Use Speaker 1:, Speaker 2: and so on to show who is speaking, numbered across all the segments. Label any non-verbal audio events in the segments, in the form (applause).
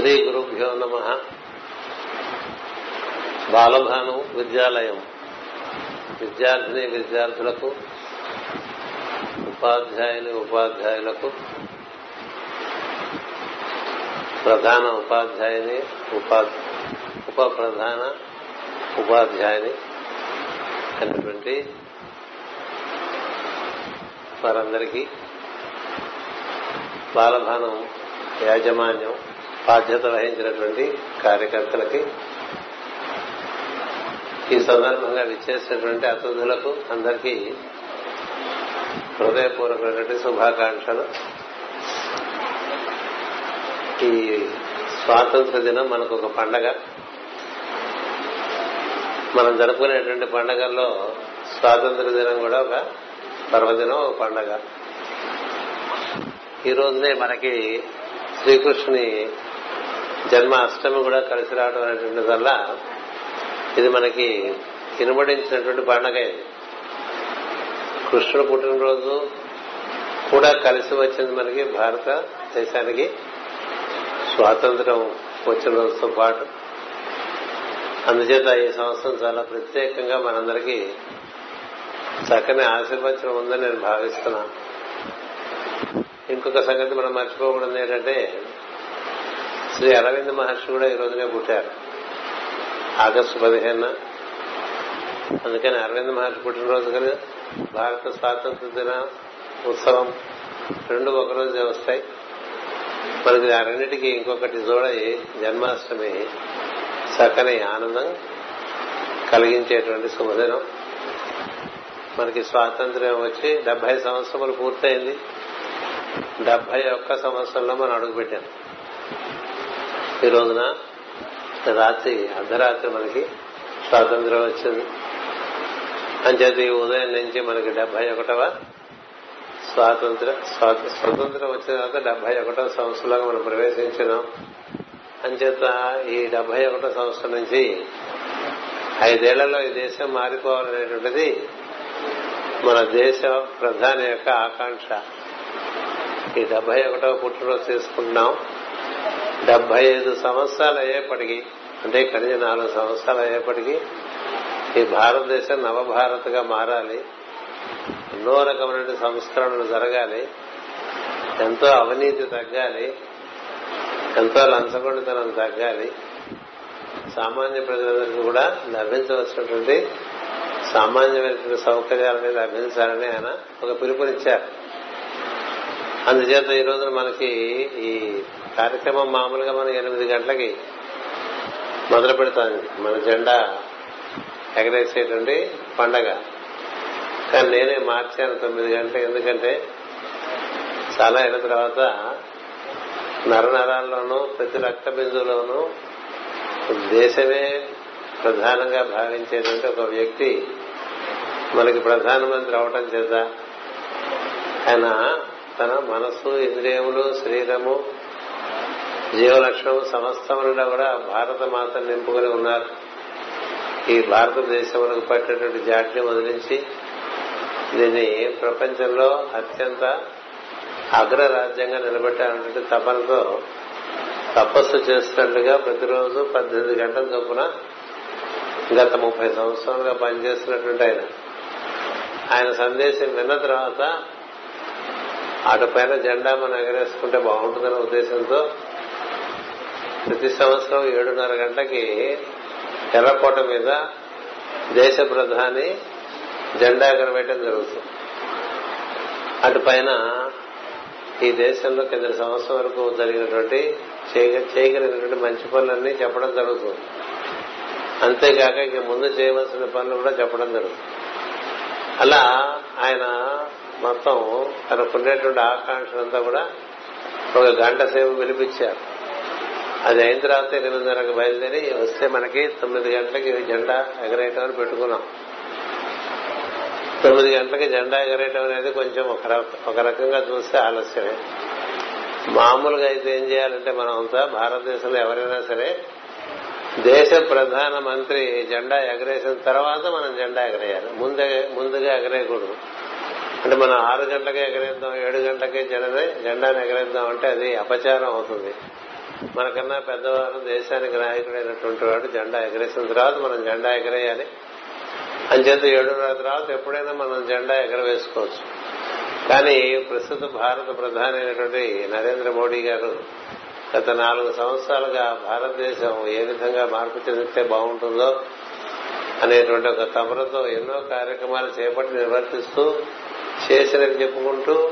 Speaker 1: శ్రీ గురుభ్యో నమ. బాలభాను విద్యాలయం. విద్యార్థిని విద్యార్థులకు ఉపాధ్యాయుని ఉపాధ్యాయులకు ప్రధాన ఉపాధ్యాయుని ఉప ప్రధాన ఉపాధ్యాయుని అనేటువంటి వారందరికీ బాలభానం యాజమాన్యం బాధ్యత వహించినటువంటి కార్యకర్తలకి ఈ సందర్భంగా విచ్చేసినటువంటి అతిథులకు అందరికీ హృదయపూర్వకమైనటువంటి శుభాకాంక్షలు. ఈ స్వాతంత్ర దినం మనకు ఒక పండగ. మనం జరుపుకునేటువంటి పండగల్లో స్వాతంత్ర దినం కూడా ఒక పర్వదినం ఒక పండగ. ఈ రోజునే మనకి శ్రీకృష్ణుని జన్మ అష్టమి కూడా కలిసి రావడం అనేటువంటి వల్ల ఇది మనకి ఇనుమడించినటువంటి పండగ. ఇది కృష్ణుడు పుట్టినరోజు కూడా కలిసి వచ్చింది మనకి భారతదేశానికి స్వాతంత్రం వచ్చిన రోజుతో పాటు. అందుచేత ఈ సంవత్సరం చాలా ప్రత్యేకంగా మనందరికీ చక్కని ఆశీర్వచనం ఉందని నేను భావిస్తున్నాను. ఇంకొక సంగతి మనం మర్చిపోకూడదు ఏంటంటే శ్రీ అరవింద్ మహర్షి కూడా ఈ రోజునే పుట్టారు. ఆగస్టు పదిహేను. అందుకని అరవింద్ మహర్షి పుట్టినరోజు కదా. భారత స్వాతంత్ర దిన ఉత్సవం. రెండు ఒకరోజే వస్తాయి. మనకి ఆ రెండింటికి ఇంకొకటి చూడయి జన్మాష్టమి చక్కని ఆనందం కలిగించేటువంటి శుభదినం. మనకి స్వాతంత్ర్యం వచ్చి డెబ్బై సంవత్సరములు పూర్తయింది. డెబ్బై ఒక్క సంవత్సరంలో మనం అడుగుపెట్టాం. ఈ రోజున రాత్రి అర్ధరాత్రి మనకి స్వాతంత్ర్యం వచ్చింది. అంచేది ఉదయం నుంచి మనకి డెబ్బై ఒకటవ స్వాతంత్ర స్వతంత్రం వచ్చిన తర్వాత డెబ్బై ఒకటవ సంవత్సరంలో మనం ప్రవేశించినాం. అంచేత ఈ డెబ్బై ఒకటో సంవత్సరం నుంచి ఐదేళ్ళలో ఈ దేశం మారిపోవాలనేటువంటిది మన దేశ ప్రధాని యొక్క ఆకాంక్ష. ఈ డెబ్బై ఒకటవ పుట్టినరోజు తీసుకుంటున్నాం డెబ్బై ఐదు సంవత్సరాలు అయ్యేప్పటికీ అంటే కనీసం నాలుగు సంవత్సరాలు అయ్యేప్పటికీ ఈ భారతదేశం నవభారత్గా మారాలి. ఎన్నో రకమైన సంస్కరణలు జరగాలి. ఎంతో అవినీతి తగ్గాలి. ఎంతో లంచగొండితనం తగ్గాలి. సామాన్య ప్రజలందరికీ కూడా లభించవలసినటువంటి సామాన్యమైనటువంటి సౌకర్యాలని లభించాలని ఆయన ఒక పిలుపునిచ్చారు. అందుచేత ఈ రోజున మనకి ఈ కార్యక్రమం మామూలుగా మనం ఎనిమిది గంటలకి మొదలు పెడతాం. మన జెండా ఎగరేసేటువంటి పండగ. కానీ నేనే మార్చాను తొమ్మిది గంటలు. ఎందుకంటే చాలా అయిన తర్వాత నరనరాల్లోనూ ప్రతి రక్త బిందువులోనూ దేశమే ప్రధానంగా భావించేటువంటి ఒక వ్యక్తి మనకి ప్రధానమంత్రి అవటం చేత ఆయన తన మనస్సు ఇంద్రియములు శరీరము జీవలక్ష్యము సమస్తములుగా కూడా భారత మాత నింపుకొని ఉన్నారు. ఈ భారతదేశములకు పట్టినటువంటి జాట్ని వదిలించి దీన్ని ప్రపంచంలో అత్యంత అగ్రరాజ్యంగా నిలబెట్టాలన్నటువంటి తపనతో తపస్సు చేస్తున్నట్టుగా ప్రతిరోజు పద్దెనిమిది గంటల చొప్పున గత ముప్పై సంవత్సరాలుగా పనిచేస్తున్నటువంటి ఆయన. ఆయన సందేశం విన్న తర్వాత అటుపైన జెండా మనం ఎగరేసుకుంటే బాగుంటుందనే ఉద్దేశంతో ప్రతి సంవత్సరం ఏడున్నర గంటకి ఎర్రకోట మీద దేశ ప్రధాని జెండా ఎగరవేయటం జరుగుతుంది. అటుపైన ఈ దేశంలో కింద సంవత్సరం వరకు జరిగినటువంటి చేయగలిగినటువంటి మంచి పనులన్నీ చెప్పడం జరుగుతుంది. అంతేకాక ఇక ముందు చేయవలసిన పనులు కూడా చెప్పడం జరుగుతుంది. అలా ఆయన మొత్తం తనకుండేటువంటి ఆకాంక్షలంతా కూడా ఒక గంట సేపు పిలిపించారు అది అయిన తర్వాత ఎనిమిదిన్నరకు బయలుదేరి వస్తే మనకి తొమ్మిది గంటలకి జెండా ఎగరేయటం అని పెట్టుకున్నాం. తొమ్మిది గంటలకి జెండా ఎగరేయటం అనేది కొంచెం ఒక రకంగా చూస్తే ఆలస్యమే. మామూలుగా అయితే ఏం చేయాలంటే మనం అంతా భారతదేశంలో ఎవరైనా సరే దేశ ప్రధాన మంత్రి జెండా ఎగరేసిన తర్వాత మనం జెండా ఎగరేయాలి. ముందే ముందుగా ఎగరేయకూడదు. అంటే మనం ఆరు గంటలకే ఎగరేద్దాం ఏడు గంటలకే జెండా జెండాను ఎగరేద్దాం అంటే అది అపచారం అవుతుంది. మనకన్నా పెద్దవారు దేశానికి నాయకుడైనటువంటి వాడు జెండా ఎగరేసిన తర్వాత మనం జెండా ఎగరేయాలి. అంచేత ఏడున్నర తర్వాత ఎప్పుడైనా మనం జెండా ఎగరవేసుకోవచ్చు. కానీ ప్రస్తుత భారత ప్రధాని అయినటువంటి నరేంద్ర మోడీ గారు గత నాలుగు సంవత్సరాలుగా భారతదేశం ఏ విధంగా మార్పు చెందితే బాగుంటుందో అనేటువంటి ఒక తమరతో ఎన్నో కార్యక్రమాలు చేపట్టి నిర్వర్తిస్తూ చేసినవి చెప్పుకుంటూ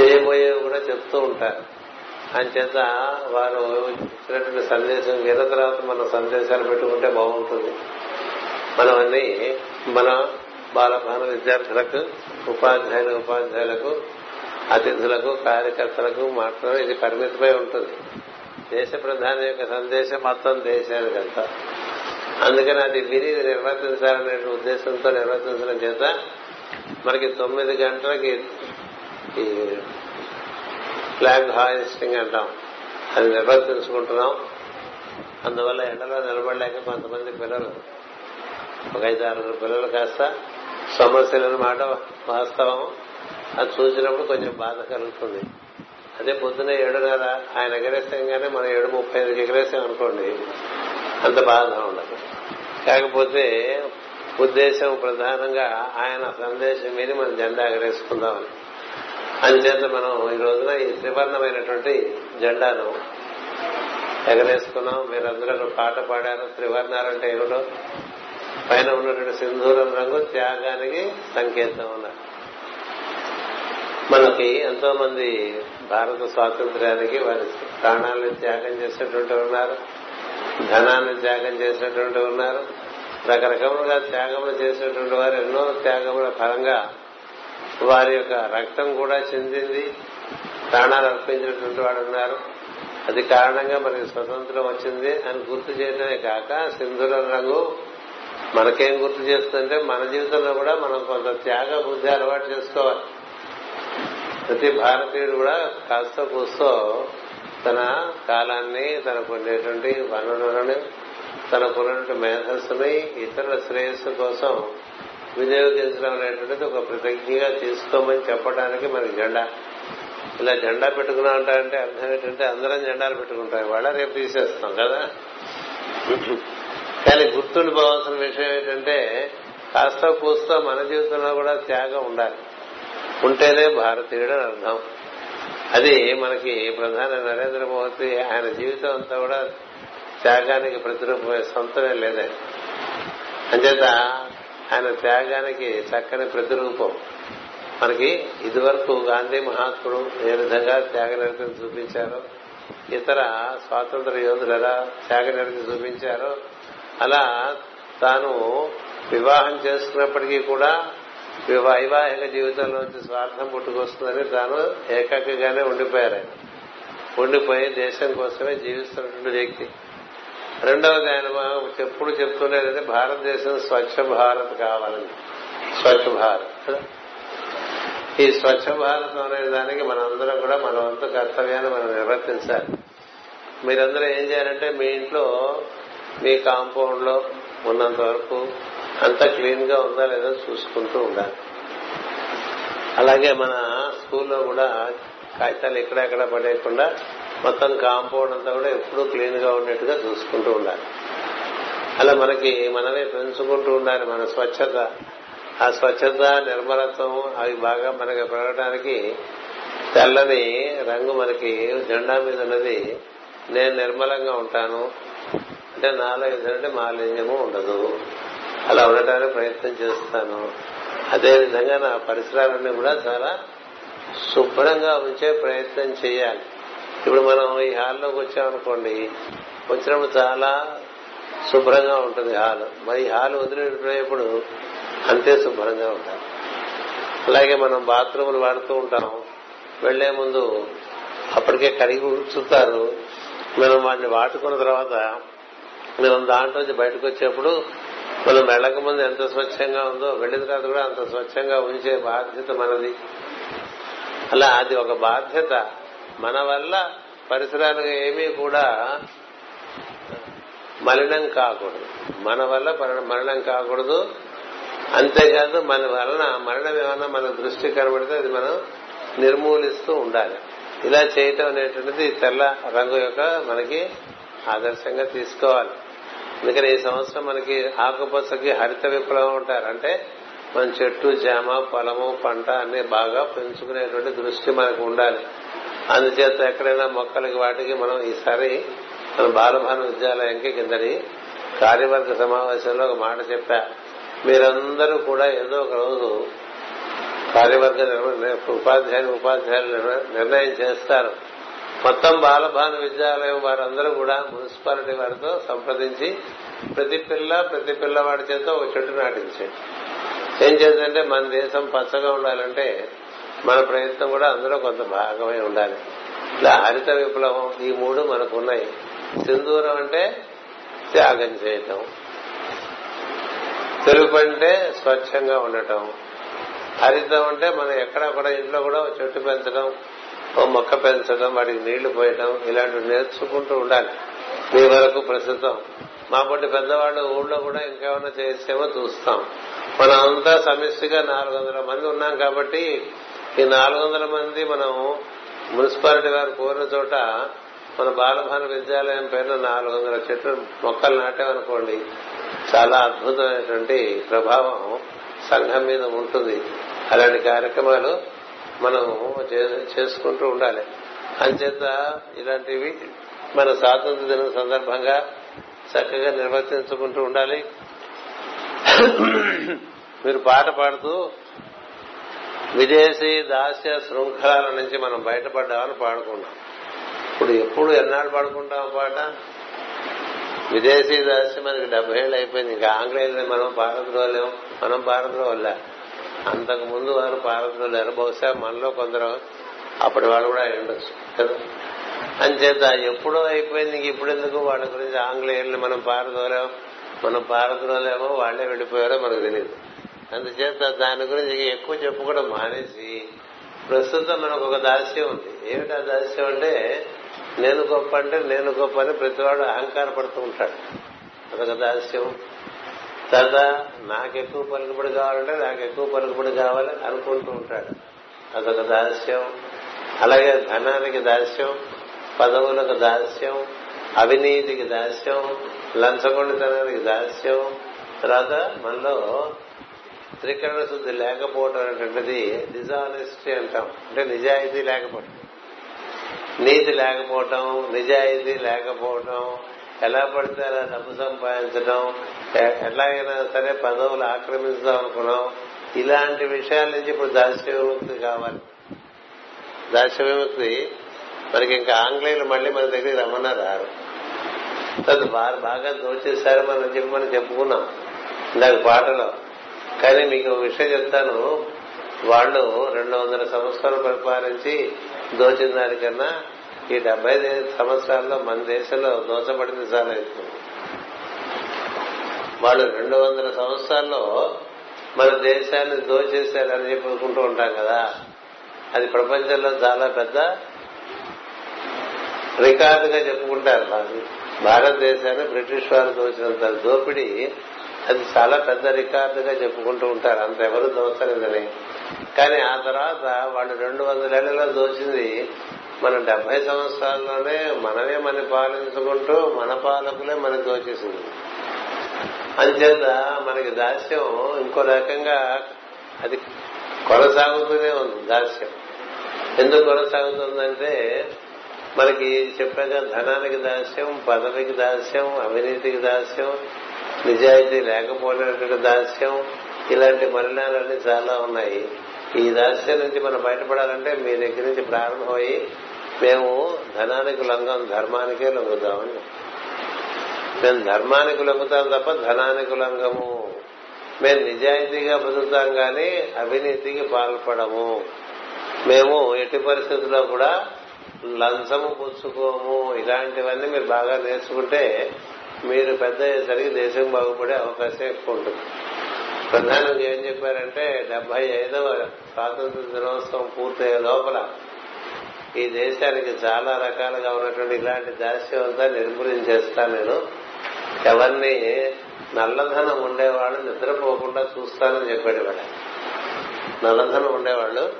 Speaker 1: చేయబోయేవి కూడా చెప్తూ ఉంటారు. అంచేత వారు ఇచ్చినటువంటి సందేశం విన్న తర్వాత మన సందేశాలు పెట్టుకుంటే బాగుంటుంది. మనం అన్ని మన బాలభాన విద్యార్థులకు ఉపాధ్యాయులు ఉపాధ్యాయులకు అతిథులకు కార్యకర్తలకు మాత్రం ఇది పరిమితమై ఉంటుంది. దేశ ప్రధాని యొక్క సందేశం మొత్తం దేశానికంతా అందుకని అది విని నిర్వర్తించాలనే ఉద్దేశంతో నిర్వర్తించడం చేత మనకి తొమ్మిది గంటలకి ఈ ఫ్లాగ్ హాయిస్టింగ్ అంటాం. అది నిర్వర్తించుకుంటున్నాం. అందువల్ల ఎండలో నిలబడలేక కొంతమంది పిల్లలు ఒక ఐదు ఆరుగురు పిల్లలు కాస్త సమస్యలు మాట వాస్తవం అది చూసినప్పుడు కొంచెం బాధ కలుగుతుంది. అదే పొద్దున ఏడున్నర ఆయన ఎగరేసంగానే మనం ఏడు ముప్పై ఐదుకి ఎగరేసాం అనుకోండి అంత బాధ ఉండదు. కాకపోతే ఉద్దేశం ప్రధానంగా ఆయన సందేశం మీద మనం జెండా ఎగరేసుకుందామని. అందుచేత మనం ఈ రోజున ఈ త్రివర్ణమైనటువంటి జెండాను ఎగరేసుకున్నాం. మీరందరూ పాట పాడారు. త్రివర్ణాలంటే ఏమిటో? పైన ఉన్నటువంటి సింధూరం రంగు త్యాగానికి సంకేతం ఉన్నారు మనకి ఎంతో మంది భారత స్వాతంత్ర్యానికి వారి ప్రాణాలను త్యాగం చేసినటువంటి ఉన్నారు. ధనాన్ని త్యాగం చేసినటువంటి ఉన్నారు. రకరకాలుగా త్యాగములు చేసినటువంటి వారు ఎన్నో త్యాగముల ఫలంగా వారి యొక్క రక్తం కూడా చెందింది. ప్రాణాలు అర్పించినటువంటి వాడు ఉన్నారు. అది కారణంగా మనకి స్వతంత్రం వచ్చింది అని గుర్తు చేయడమే కాక సింధుల రంగు మనకేం గుర్తు చేస్తుందంటే మన జీవితంలో కూడా మనం కొంత త్యాగ బుద్ధి అలవాటు చేసుకోవాలి. ప్రతి భారతీయుడు కూడా కాస్త కూస్తో తన కాలాన్ని తనకు ఉండేటువంటి వనరులను తనకున్నటువంటి మేధస్సుని ఇతరుల శ్రేయస్సు కోసం వినియోగించడం అనేటువంటిది ఒక ప్రతిజ్ఞగా తీసుకోమని చెప్పడానికి మనకి జెండా. ఇలా జెండా పెట్టుకున్నా అంటే అర్థం ఏంటంటే అందరం జెండాలు పెట్టుకుంటాం. ఇవాళ రేపు తీసేస్తాం కదా. కానీ గుర్తుండిపోవాల్సిన విషయం ఏంటంటే కాస్త కూస్తో మన జీవితంలో కూడా త్యాగం ఉండాలి. ఉంటేనే భారతీయుడు అని అర్థం. అది మనకి ప్రధాని నరేంద్ర మోదీ ఆయన జీవితం అంతా కూడా త్యాగానికి ప్రతిరూపమే సొంతమే లేదే. అంచేత ఆయన త్యాగానికి చక్కని ప్రతిరూపం. మనకి ఇదివరకు గాంధీ మహాత్ముడు ఏ విధంగా త్యాగ నిరతిని చూపించారో ఇతర స్వాతంత్ర యోధులు ఎలా త్యాగనిరతి చూపించారో అలా తాను వివాహం చేసుకున్నప్పటికీ కూడా వైవాహిక జీవితంలోంచి స్వార్థం పుట్టుకొస్తుందని తాను ఏకాకిగానే ఉండిపోయారు ఆయన. ఉండిపోయి దేశం కోసమే జీవిస్తున్నటువంటి వ్యక్తి. రెండవది ఆయన ఎప్పుడు చెప్తుండేదంటే భారతదేశం స్వచ్ఛ భారత్ కావాలని. స్వచ్ఛ భారత్. ఈ స్వచ్ఛ భారత్ అనే దానికి మనందరం కూడా మన వంతు కర్తవ్యాన్ని మనం నిర్వర్తించాలి. మీరందరూ ఏం చేయాలంటే మీ ఇంట్లో మీ కాంపౌండ్లో ఉన్నంత వరకు అంత క్లీన్గా ఉందా లేదో చూసుకుంటూ ఉండాలి. అలాగే మన స్కూల్లో కూడా కాగితాలు ఎక్కడెక్కడ పడేయకుండా మొత్తం కాంపౌండ్ అంతా కూడా ఎప్పుడూ క్లీన్గా ఉండేట్టుగా చూసుకుంటూ ఉండాలి. అలా మనకి మనమే పెంచుకుంటూ ఉండాలి మన స్వచ్ఛత. ఆ స్వచ్ఛత నిర్మలత్వం అవి బాగా మనకి పెరగడానికి తెల్లని రంగు మనకి జెండా మీద ఉన్నది. నేను నిర్మలంగా ఉంటాను. అంటే నాలో ఏదంటే మాలిన్యము ఉండదు. అలా ఉండటానికి ప్రయత్నం చేస్తాను. అదేవిధంగా నా పరిసరాలన్నీ కూడా చాలా శుభ్రంగా ఉంచే ప్రయత్నం చేయాలి. ఇప్పుడు మనం ఈ హాల్లోకి వచ్చామనుకోండి వచ్చినప్పుడు చాలా శుభ్రంగా ఉంటుంది హాల్. మరి ఈ హాల్ వదిలిపోయేప్పుడు అంతే శుభ్రంగా ఉంటాం అలాగే మనం బాత్రూములు వాడుతూ ఉంటాం. వెళ్ళే ముందు అప్పటికే కడిగి ఉంచుతారు. మనం వాటిని వాడుకున్న తర్వాత మనం దాంట్లోంచి బయటకు వచ్చేప్పుడు మనం వెళ్ళక ముందు ఎంత స్వచ్ఛంగా ఉందో వెళ్ళిన తర్వాత కూడా అంత స్వచ్ఛంగా ఉంచే బాధ్యత మనది. అలా అది ఒక బాధ్యత. మన వల్ల పరిసరాలు ఏమీ కూడా మలినం కాకూడదు. మన వల్ల మరణం కాకూడదు. అంతేకాదు మన వలన మరణం ఏమన్నా మన దృష్టి కనబడితే అది మనం నిర్మూలిస్తూ ఉండాలి. ఇలా చేయటం అనేటువంటిది తెల్ల రంగు యొక్క మనకి ఆదర్శంగా తీసుకోవాలి. అందుకని ఈ సంవత్సరం మనకి ఆకుపచ్చకి హరిత విప్లవం ఉంటారు అంటే మన చెట్టు జామ పొలము పంట అన్ని బాగా పెంచుకునేటువంటి దృష్టి మనకు ఉండాలి. అందుచేత ఎక్కడైనా మొక్కలకి వాటికి మనం ఈసారి మన బాలభాన విద్యాలయంకి కిందటి కార్యవర్గ సమావేశంలో ఒక మాట చెప్పా. మీరందరూ కూడా ఏదో ఒక రోజు కార్యవర్గ ఉపాధ్యాయులు ఉపాధ్యాయులు నిర్ణయం చేస్తారు. మొత్తం బాలభాన విద్యాలయం వారందరూ కూడా మున్సిపాలిటీ వారితో సంప్రదించి ప్రతి పిల్ల ప్రతి పిల్లవాడి చేత ఒక చెట్టు నాటించండి. ఏం చేద్దంటే మన దేశం పచ్చగా ఉండాలంటే మన ప్రయత్నం కూడా అందులో కొంత భాగమై ఉండాలి. ఇలా హరిత విప్లవం ఈ మూడు మనకు ఉన్నాయి సింధూరం అంటే త్యాగం చేయటం. తెలుపు అంటే స్వచ్ఛంగా ఉండటం. హరితం అంటే మనం ఎక్కడ కూడా ఇంట్లో కూడా చెట్టు పెంచడం ఓ మొక్క పెంచడం వాటికి నీళ్ళు పోయటం ఇలాంటివి నేర్చుకుంటూ ఉండాలి. మీ వరకు ప్రస్తుతం. మా పొట్టి పెద్దవాళ్ళు ఊళ్ళో కూడా ఇంకేమైనా చేసేమో చూస్తాం. మనం అంతా సమిష్టిగా నాలుగు వందల మంది ఉన్నాం కాబట్టి ఈ నాలుగు వందల మంది మనం మున్సిపాలిటీ వారు కోరిన చోట మన బాలభాన విద్యాలయం పేరున నాలుగు వందల చెట్లు మొక్కలు నాటామనుకోండి చాలా అద్భుతమైనటువంటి ప్రభావం సంఘం మీద ఉంటుంది. అలాంటి కార్యక్రమాలు మనం చేసుకుంటూ ఉండాలి. అంచేత ఇలాంటివి మన స్వాతంత్ర దినం సందర్భంగా చక్కగా నిర్వర్తించుకుంటూ ఉండాలి. మీరు పాట పాడుతూ విదేశీ దాస్య శృంఖలాల నుంచి మనం బయటపడ్డామని పాడుకున్నాం ఇప్పుడు ఎప్పుడు ఎన్నాళ్ళు పాడుకుంటాం పాట? విదేశీ దాస్యం మనకి డెబ్బై ఏళ్ళు అయిపోయింది. ఇంకా ఆంగ్లేయులు మనం పారద్రోలేం. మనం పారద్రోలే. అంతకు ముందు వారు పారద్రోలేరు. బహుశా మనలో కొందరు అప్పటి వాళ్ళు కూడా ఉండొచ్చు కదా? అంచేత ఎప్పుడో అయిపోయింది. ఇప్పుడు ఎందుకు వాళ్ళ గురించి ఆంగ్లేయుల్ని మనం పారదోలేం మనం పారద్రోలేమో వాళ్ళే వెళ్ళిపోయారో మనకు తెలియదు అందుచేత దాని గురించి ఎక్కువ చెప్పుకోవడం మానేసి ప్రస్తుతం మనకు ఒక దాస్యం ఉంది. ఏమిటి ఆ దాస్యం అంటే నేను గొప్ప అంటే నేను గొప్ప అని ప్రతివాడు అహంకార పడుతూ ఉంటాడు. అదొక దాస్యం. తర్వాత నాకెక్కువ పలుకుబడి కావాలంటే నాకు ఎక్కువ పలుకుబడి కావాలి అనుకుంటూ ఉంటాడు. అదొక దాస్యం. అలాగే ధనానికి దాస్యం పదవులకు దాస్యం అవినీతికి దాస్యం లంచగొండితనానికి దాస్యం. తర్వాత మనలో త్రికరణ శుద్ధి లేకపోవటం అనేటువంటిది డిజానెస్టీ అంటాం. అంటే నిజాయితీ లేకపోవటం. నీతి లేకపోవటం నిజాయితీ లేకపోవటం ఎలా పడితే అలా డబ్బు సంపాదించడం ఎలాగైనా సరే పదవులు ఆక్రమించడం అనుకున్నాం. ఇలాంటి విషయాల నుంచి ఇప్పుడు దాస్య విముక్తి కావాలి. దాస్య విముక్తి మనకి ఇంకా ఆంగ్లేయులు మళ్ళీ మన దగ్గరికి రమ్మన్నారు రారు వారు బాగా దోచేశారు మనం చెప్పి మనం చెప్పుకున్నాం. ఇందాక పాటలో కానీ మీకు ఒక విషయం చెప్తాను. వాళ్ళు రెండు వందల సంవత్సరాలు పరిపాలించి దోచిన దానికన్నా ఈ డెబ్బై సంవత్సరాల్లో మన దేశంలో దోచబడింది చాలా ఎక్కువ. వాళ్ళు రెండు వందల సంవత్సరాల్లో మన దేశాన్ని దోచేశారని చెప్పుకుంటూ ఉంటాం కదా. అది ప్రపంచంలో చాలా పెద్ద రికార్డుగా చెప్పుకుంటారు. భారతదేశాన్ని బ్రిటిష్ వారు దోచినంత దోపిడీ అది చాలా పెద్ద రికార్డుగా చెప్పుకుంటూ ఉంటారు. అంత ఎవరు దోచలేదని. కానీ ఆ తర్వాత వాళ్ళు రెండు వందలేళ్ళలో దోచింది మన డెబ్బై సంవత్సరాల్లోనే మనమే మన పాలించుకుంటూ మన పాలకులే మనకు దోచేసింది. అంచేత మనకి దాస్యం ఇంకో రకంగా అది కొనసాగుతూనే ఉంది దాస్యం. ఎందుకు కొనసాగుతుందంటే మనకి చెప్పాక ధనానికి దాస్యం పదవికి దాస్యం అవినీతికి దాస్యం నిజాయితీ లేకపోయినటువంటి దాస్యం. ఇలాంటి మరణాలన్నీ చాలా ఉన్నాయి. ఈ దాస్యం నుంచి మనం బయటపడాలంటే మీ దగ్గర నుంచి ప్రారంభమయ్యి మేము ధనానికి లొంగం ధర్మానికే లొంగుతామని. మేము ధర్మానికి లొంగుతాం తప్ప ధనానికి లొంగము. మేము నిజాయితీగా బతుకుతాం గాని అవినీతికి పాల్పడము. మేము ఎట్టి పరిస్థితుల్లో కూడా లంచము పుచ్చుకోము. ఇలాంటివన్నీ మీరు బాగా నేర్చుకుంటే మీరు పెద్ద అయ్యేసరికి దేశం బాగుపడే అవకాశం ఎక్కువ ఉంటుంది. ప్రధానంగా ఏం చెప్పారంటే డెబ్బై ఐదవ స్వాతంత్ర దినోత్సవం పూర్తయ్యే లోపల ఈ దేశానికి చాలా రకాలుగా ఉన్నటువంటి ఇలాంటి దాస్యం అంతా నిర్మూలించేస్తాను నేను. ఎవరిని నల్లధనం ఉండేవాళ్ళు నిద్రపోకుండా చూస్తానని చెప్పాడు వాడు నల్లధనం ఉండేవాళ్ళు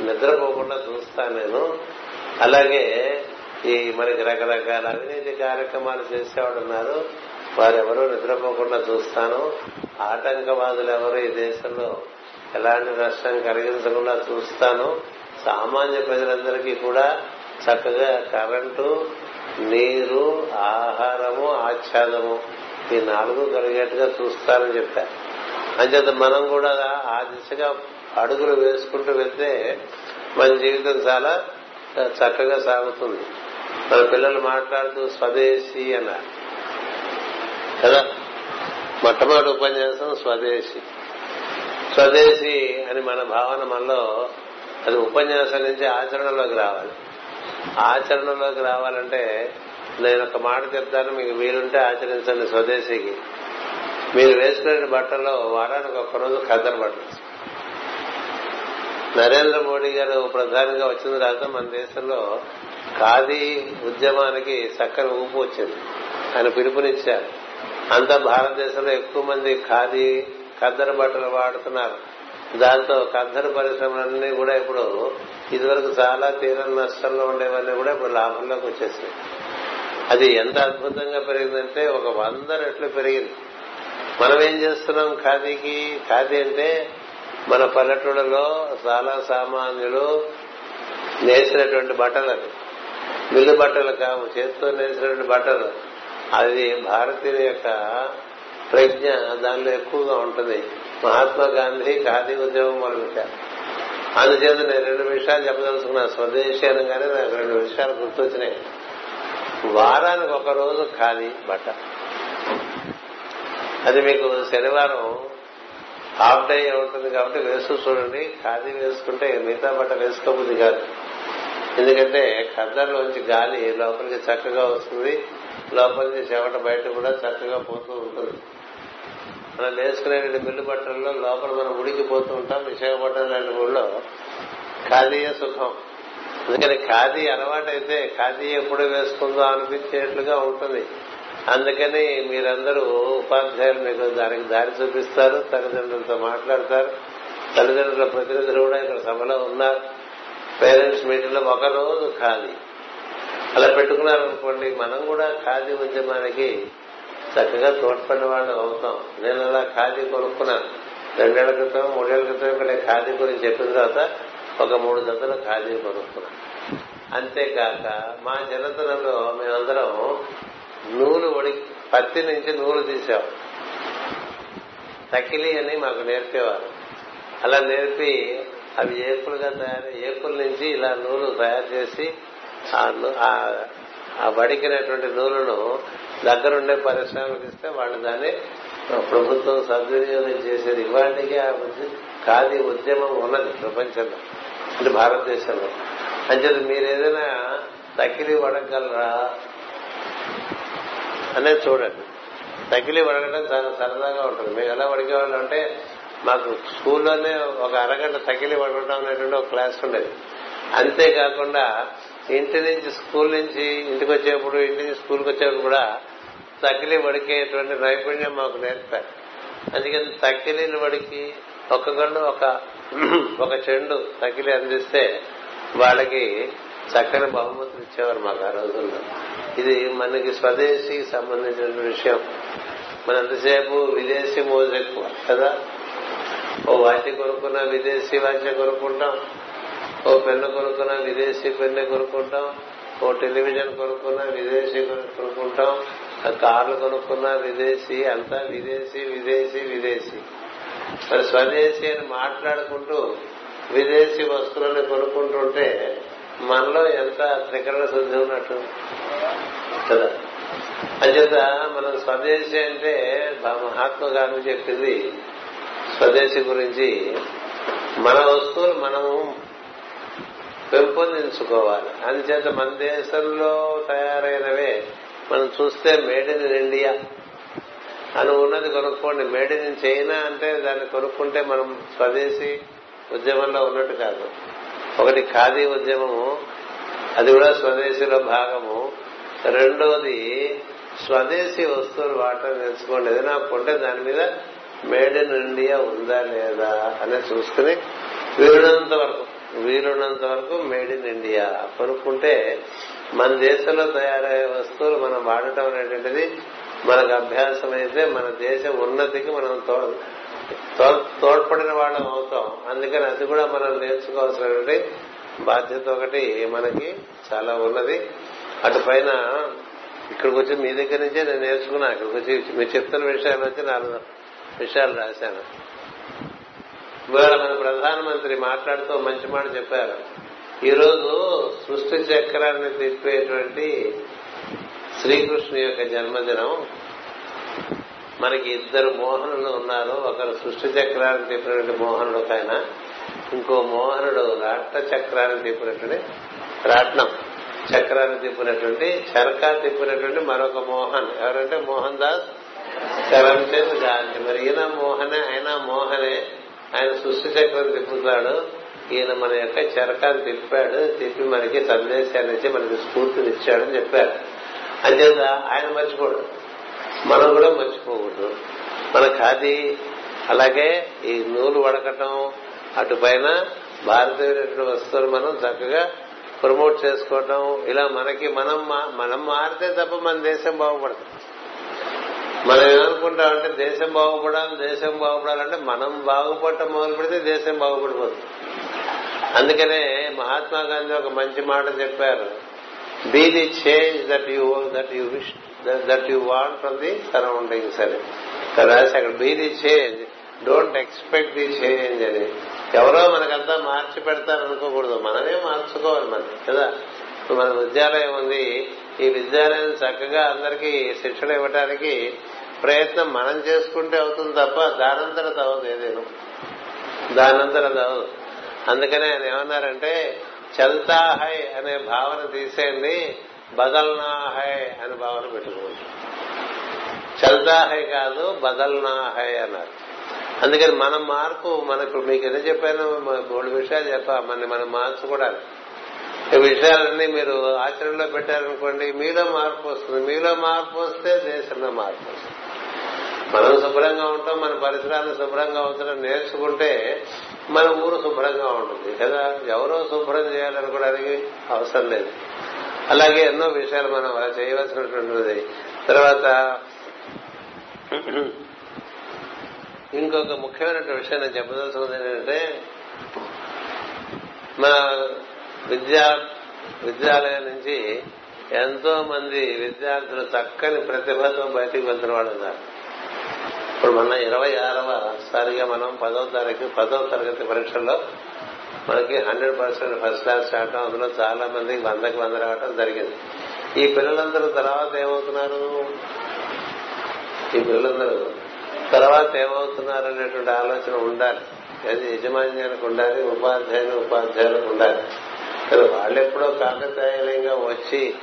Speaker 1: నిద్రపోకుండా చూస్తాను నేను. అలాగే ఈ మనకి రకరకాల అవినీతి కార్యక్రమాలు చేసేవాడు ఉన్నారు వారెవరూ నిద్రపోకుండా చూస్తాను. ఆటంకవాదులు ఎవరు ఈ దేశంలో ఎలాంటి నష్టం కలిగించకుండా చూస్తాను. సామాన్య ప్రజలందరికీ కూడా చక్కగా కరెంటు నీరు ఆహారము ఆచ్ఛాదము ఈ నాలుగు కలిగేట్టుగా చూస్తారని చెప్పారు అంచేత మనం కూడా ఆ దిశగా అడుగులు వేసుకుంటూ వెళ్తే మన జీవితం చాలా చక్కగా సాగుతుంది. మన పిల్లలు మాట్లాడుతూ స్వదేశీ అన్నారు. కదా? మొట్టమొదటి ఉపన్యాసం స్వదేశీ. స్వదేశీ అని మన భావన మనలో అది ఉపన్యాసం నుంచి ఆచరణలోకి రావాలి. ఆచరణలోకి రావాలంటే నేను ఒక మాట చెప్తాను మీకు వీలుంటే ఆచరించండి స్వదేశీకి. మీరు వేసుకునే బట్టల్లో వారానికి ఒక్కరోజు ఖద్దరు బట్టలు నరేంద్ర మోడీ గారు ప్రధానిగా వచ్చిన తర్వాత మన దేశంలో ఖాదీ ఉద్యమానికి చక్కని ఊపు వచ్చింది. ఆయన పిలుపునిచ్చారు. అంతా భారతదేశంలో ఎక్కువ మంది ఖాదీ ఖద్దరు బట్టలు వాడుతున్నారు. దాంతో కద్దరు పరిశ్రమలన్నీ కూడా ఇప్పుడు ఇదివరకు చాలా తీరం నష్టంలో ఉండేవన్నీ కూడా ఇప్పుడు లాభంలోకి వచ్చేసాయి అది ఎంత అద్భుతంగా పెరిగిందంటే ఒక వంద రెట్లు పెరిగింది. మనం ఏం చేస్తున్నాం ఖాదీకి? ఖాదీ అంటే మన పల్లెటూళ్ళలో చాలా సామాన్యులు నేసినటువంటి బట్టలు అది మిల్లు బట్టలు కావు చేతితో నేసినటువంటి బట్టలు. అది భారతీయుల యొక్క ప్రజ్ఞ దానిలో ఎక్కువగా ఉంటుంది. మహాత్మా గాంధీ ఖాదీ ఉద్యమం మొదలుపెట్టారు. అందుచేత నేను రెండు విషయాలు చెప్పదలుచుకున్నా. స్వదేశీ అనగానే నాకు రెండు విషయాలు గుర్తొచ్చినాయి. వారానికి ఒక రోజు ఖాదీ బట్ట. అది మీకు శనివారం హాఫ్ డే ఉంటుంది కాబట్టి వేసుకు చూడండి. ఖాదీ వేసుకుంటే మిగతా బట్ట వేసుకోబుద్ది కాదు. ఎందుకంటే ఖద్దర్లోంచి గాలి లోపలికి చక్కగా వస్తుంది. లోపలికి చెమట బయట కూడా చక్కగా పోతూ ఉంటుంది. మనం వేసుకునే మిల్లు బట్టల్లో లోపల మనం ఉడికిపోతూ ఉంటాం. విశాఖపట్నం లాంటి ఊళ్ళో ఖాదీయే సుఖం. అందుకని ఖాదీ అలవాటైతే ఖాదీ ఎప్పుడు వేసుకుందో అనిపించేట్లుగా ఉంటుంది. అందుకని మీరందరూ ఉపాధ్యాయులు మీకు దానికి దారి చూపిస్తారు. తల్లిదండ్రులతో మాట్లాడతారు. తల్లిదండ్రుల ప్రతినిధులు కూడా ఇక్కడ సభలో ఉన్నారు. పేరెంట్స్ మీటింగ్లో ఒక రోజు ఖాళీ. అలా పెట్టుకున్నారనుకోండి మనం కూడా ఖాదీ ఉద్యమానికి చక్కగా తోడ్పడిన వాళ్ళు అవుతాం. నేను అలా ఖాదీ కొనుక్కున్నాను. రెండేళ్ళ క్రితం మూడేళ్ళ క్రితం ఇక్కడ ఖాదీ గురించి చెప్పిన తర్వాత ఒక మూడు జతలు ఖాదీ కొనుక్కున్నాను. అంతేకాక మా చిన్నతనంలో మేమందరం నూలు ఒడి పత్తి నుంచి నూలు తీసాం తకిలి అని మాకు నేర్పేవారు. అలా నేర్పి అవి ఏకులుగా తయారు ఏకుల నుంచి ఇలా నూలు తయారు చేసి ఆ వడికినటువంటి నూలును దగ్గరుండే పరిశ్రమలకు ఇస్తే వాళ్ళు దాన్ని ప్రభుత్వం సద్వినియోగం చేసేది. ఇవాళకి ఆ ఖాదీ ఉద్యమం ఉన్నది ప్రపంచంలో అంటే భారతదేశంలో. అంచేది మీరు ఏదైనా తకిలి వడగలరా అనేది చూడండి. తగిలి వడగడం చాలా సరదాగా ఉంటుంది. మేము ఎలా వడికేవాళ్ళు అంటే మాకు స్కూల్లోనే ఒక అరగంట తగిలి పడుకుంటాం అనేటువంటి ఒక క్లాస్ ఉండేది. అంతేకాకుండా ఇంటి నుంచి స్కూల్ నుంచి ఇంటికి వచ్చేప్పుడు ఇంటి నుంచి స్కూల్కి వచ్చేప్పుడు కూడా తకిలి వడికేటువంటి నైపుణ్యం మాకు నేర్పారు. అందుకని తకిలీలు వడికి ఒక్కొక్కళ్ళు ఒక (clears throat) ఒక చెండు తకిలి అందిస్తే వాళ్ళకి చక్కని బహుమతులు ఇచ్చేవారు మాకు ఆ రోజుల్లో. ఇది మనకి స్వదేశీకి సంబంధించిన విషయం. మన ఎంతసేపు విదేశీ మోజు ఎక్కువ కదా? ఓ వాచి కొనుక్కున్న విదేశీ వాచ్ కొనుక్కుంటాం. ఓ పెన్ను కొనుక్కున్న విదేశీ పెన్ను కొనుక్కుంటాం. ఓ టెలివిజన్ కొనుక్కున్న విదేశీ కొనుక్కుంటాం. కార్లు కొనుక్కున్న విదేశీ అంతా విదేశీ విదేశీ విదేశీ. మరి స్వదేశీ అని మాట్లాడుకుంటూ విదేశీ వస్తువులను కొనుక్కుంటుంటే మనలో ఎంత త్రికరణ శుద్ధి ఉన్నట్టు? కదా? అంచేత మనం స్వదేశీ అంటే మహాత్మ గాంధీ చెప్పింది స్వదేశీ గురించి మన వస్తువులు మనము పెంపొందించుకోవాలి. అందుచేత మన దేశంలో తయారైనవే మనం చూస్తే మేడ్ ఇన్ ఇండియా అని ఉన్నది కొనుక్కోండి. మేడ్ ఇన్ చైనా అంటే దాన్ని కొనుక్కుంటే మనం స్వదేశీ ఉద్యమంలో ఉన్నట్టు కాదు. ఒకటి ఖాదీ ఉద్యమము అది కూడా స్వదేశీలో భాగము. రెండోది స్వదేశీ వస్తువులు వాడటం నేర్చుకోండి ఏదైనా కొంటే దాని మీద మేడ్ ఇన్ ఇండియా ఉందా లేదా అనేది చూసుకుని వీలున్నంత వరకు వీలున్నంత వరకు మేడ్ ఇన్ ఇండియా కొనుక్కుంటే మన దేశంలో తయారయ్యే వస్తువులు మనం వాడటం అనేటువంటిది మనకు అభ్యాసం అయితే మన దేశ ఉన్నతికి మనం తోడ్పడిన వాళ్ళం అవుతాం. అందుకని అది కూడా మనం నేర్చుకోవాల్సినటువంటి బాధ్యత ఒకటి మనకి చాలా ఉన్నది. అటు పైన ఇక్కడికి వచ్చి మీ దగ్గర నుంచే నేను నేర్చుకున్నా. ఇక్కడికి వచ్చి మీరు చెప్తున్న విషయాలు వచ్చి నాలుగు విషయాలు రాశాను ఇవాళ మన ప్రధానమంత్రి మాట్లాడుతూ మంచి మాట చెప్పారు. ఈరోజు సృష్టి చక్రాన్ని తిప్పేటువంటి శ్రీకృష్ణు యొక్క జన్మదినం. మనకి ఇద్దరు మోహనులు ఉన్నారు. ఒకరు సృష్టి చక్రాన్ని తిప్పినటువంటి మోహనుడు ఒక ఆయన. ఇంకో మోహనుడు రాట్న చక్రాన్ని తిప్పినటువంటి రాట్నం. చక్రాన్ని తిప్పినటువంటి చరకా తిప్పినటువంటి మరొక మోహన్. ఎవరంటే మోహన్ దాస్. కరంచంద్ గాంధీ మరి ఈయన మోహనే ఆయన మోహనే ఆయన సృష్టి చక్రం తిప్పుతాడు ఈయన మన యొక్క చరకాన్ని తిప్పాడు. తిప్పి మనకి సందేశాన్ని ఇచ్చి మనకి స్ఫూర్తినిచ్చాడని చెప్పారు. అంతేత ఆయన మర్చిపోడు. మనం కూడా మర్చిపోకూడదు. మన ఖాదీ అలాగే ఈ నూలు వడకటం అటు పైన భారతీయ వస్తువులు మనం చక్కగా ప్రమోట్ చేసుకోవటం ఇలా మనకి మనం మనం మారితే తప్ప మన దేశం బాగుపడుతుంది మనం ఏమనుకుంటామంటే దేశం బాగుపడాలి దేశం బాగుపడాలంటే మనం బాగుపడటం మొదలు పెడితే దేశం బాగుపడిపోతుంది అందుకనే మహాత్మా గాంధీ ఒక మంచి మాట చెప్పారు. Be the change that you that you wish that you want from the surroundings అని రాసి అక్కడ be the change don't expect the change అని. ఎవరో మనకంతా మార్చి పెడతారు అనుకోకూడదు. మనమే మార్చుకోవాలి మనం కదా? ఇప్పుడు మన విద్యాలయం ఉంది. ఈ విద్యాలయం చక్కగా అందరికీ శిక్షణ ఇవ్వటానికి ప్రయత్నం మనం చేసుకుంటే అవుతుంది తప్ప దానంతర తవ్వదు ఏదేను. దానంతర తవ్వదు. అందుకనే ఆయన ఏమన్నారంటే చల్తా హై అనే భావన తీసేయండి బదల్నా హై అనే భావన పెట్టుకోవచ్చు చల్తా హై కాదు బదల్నా హై అన్నారు. అందుకని మన మార్పు మనకు మీకు ఎన్ని చెప్పాను మూడు విషయాలు చెప్పా మన మనం మార్చుకోవడానికి ఈ విషయాలన్నీ మీరు ఆచరణలో పెట్టారనుకోండి మీలో మార్పు వస్తుంది. మీలో మార్పు వస్తే దేశంలో మార్పు వస్తుంది. మనం శుభ్రంగా ఉంటాం మన పరిసరాలను శుభ్రంగా ఉంచడం నేర్చుకుంటే మన ఊరు శుభ్రంగా ఉంటుంది. కదా? ఎవరో శుభ్రం చేయాలనుకోవడానికి అవసరం లేదు. అలాగే ఎన్నో విషయాలు మనం అలా చేయవలసినటువంటిది. తర్వాత ఇంకొక ముఖ్యమైన విషయం నేను చెప్పదలుచుకుంది ఏంటంటే మన విద్యా విద్యాలయం నుంచి ఎంతో మంది విద్యార్థులు చక్కని ప్రతిభతో బయటికి వెళ్తున్న వాళ్ళు ఉన్నారు. ఇప్పుడు మన ఇరవై ఆరవ సారిగా మనం పదవ తారీఖు పదవ తరగతి పరీక్షల్లో మనకి హండ్రెడ్ పర్సెంట్ ఫస్ట్ క్లాస్ రావటం అందులో చాలా మంది వందకి వంద రావటం జరిగింది. ఈ పిల్లలందరూ తర్వాత ఏమవుతున్నారు? ఈ పిల్లలందరూ తర్వాత ఏమవుతున్నారు అనేటువంటి ఆలోచన ఉండాలి. అది యజమాన్యానికి ఉండాలి ఉపాధ్యాయులు ఉపాధ్యాయులకు ఉండాలి. కానీ వాళ్ళెప్పుడో కాకతాయిలంగా వచ్చి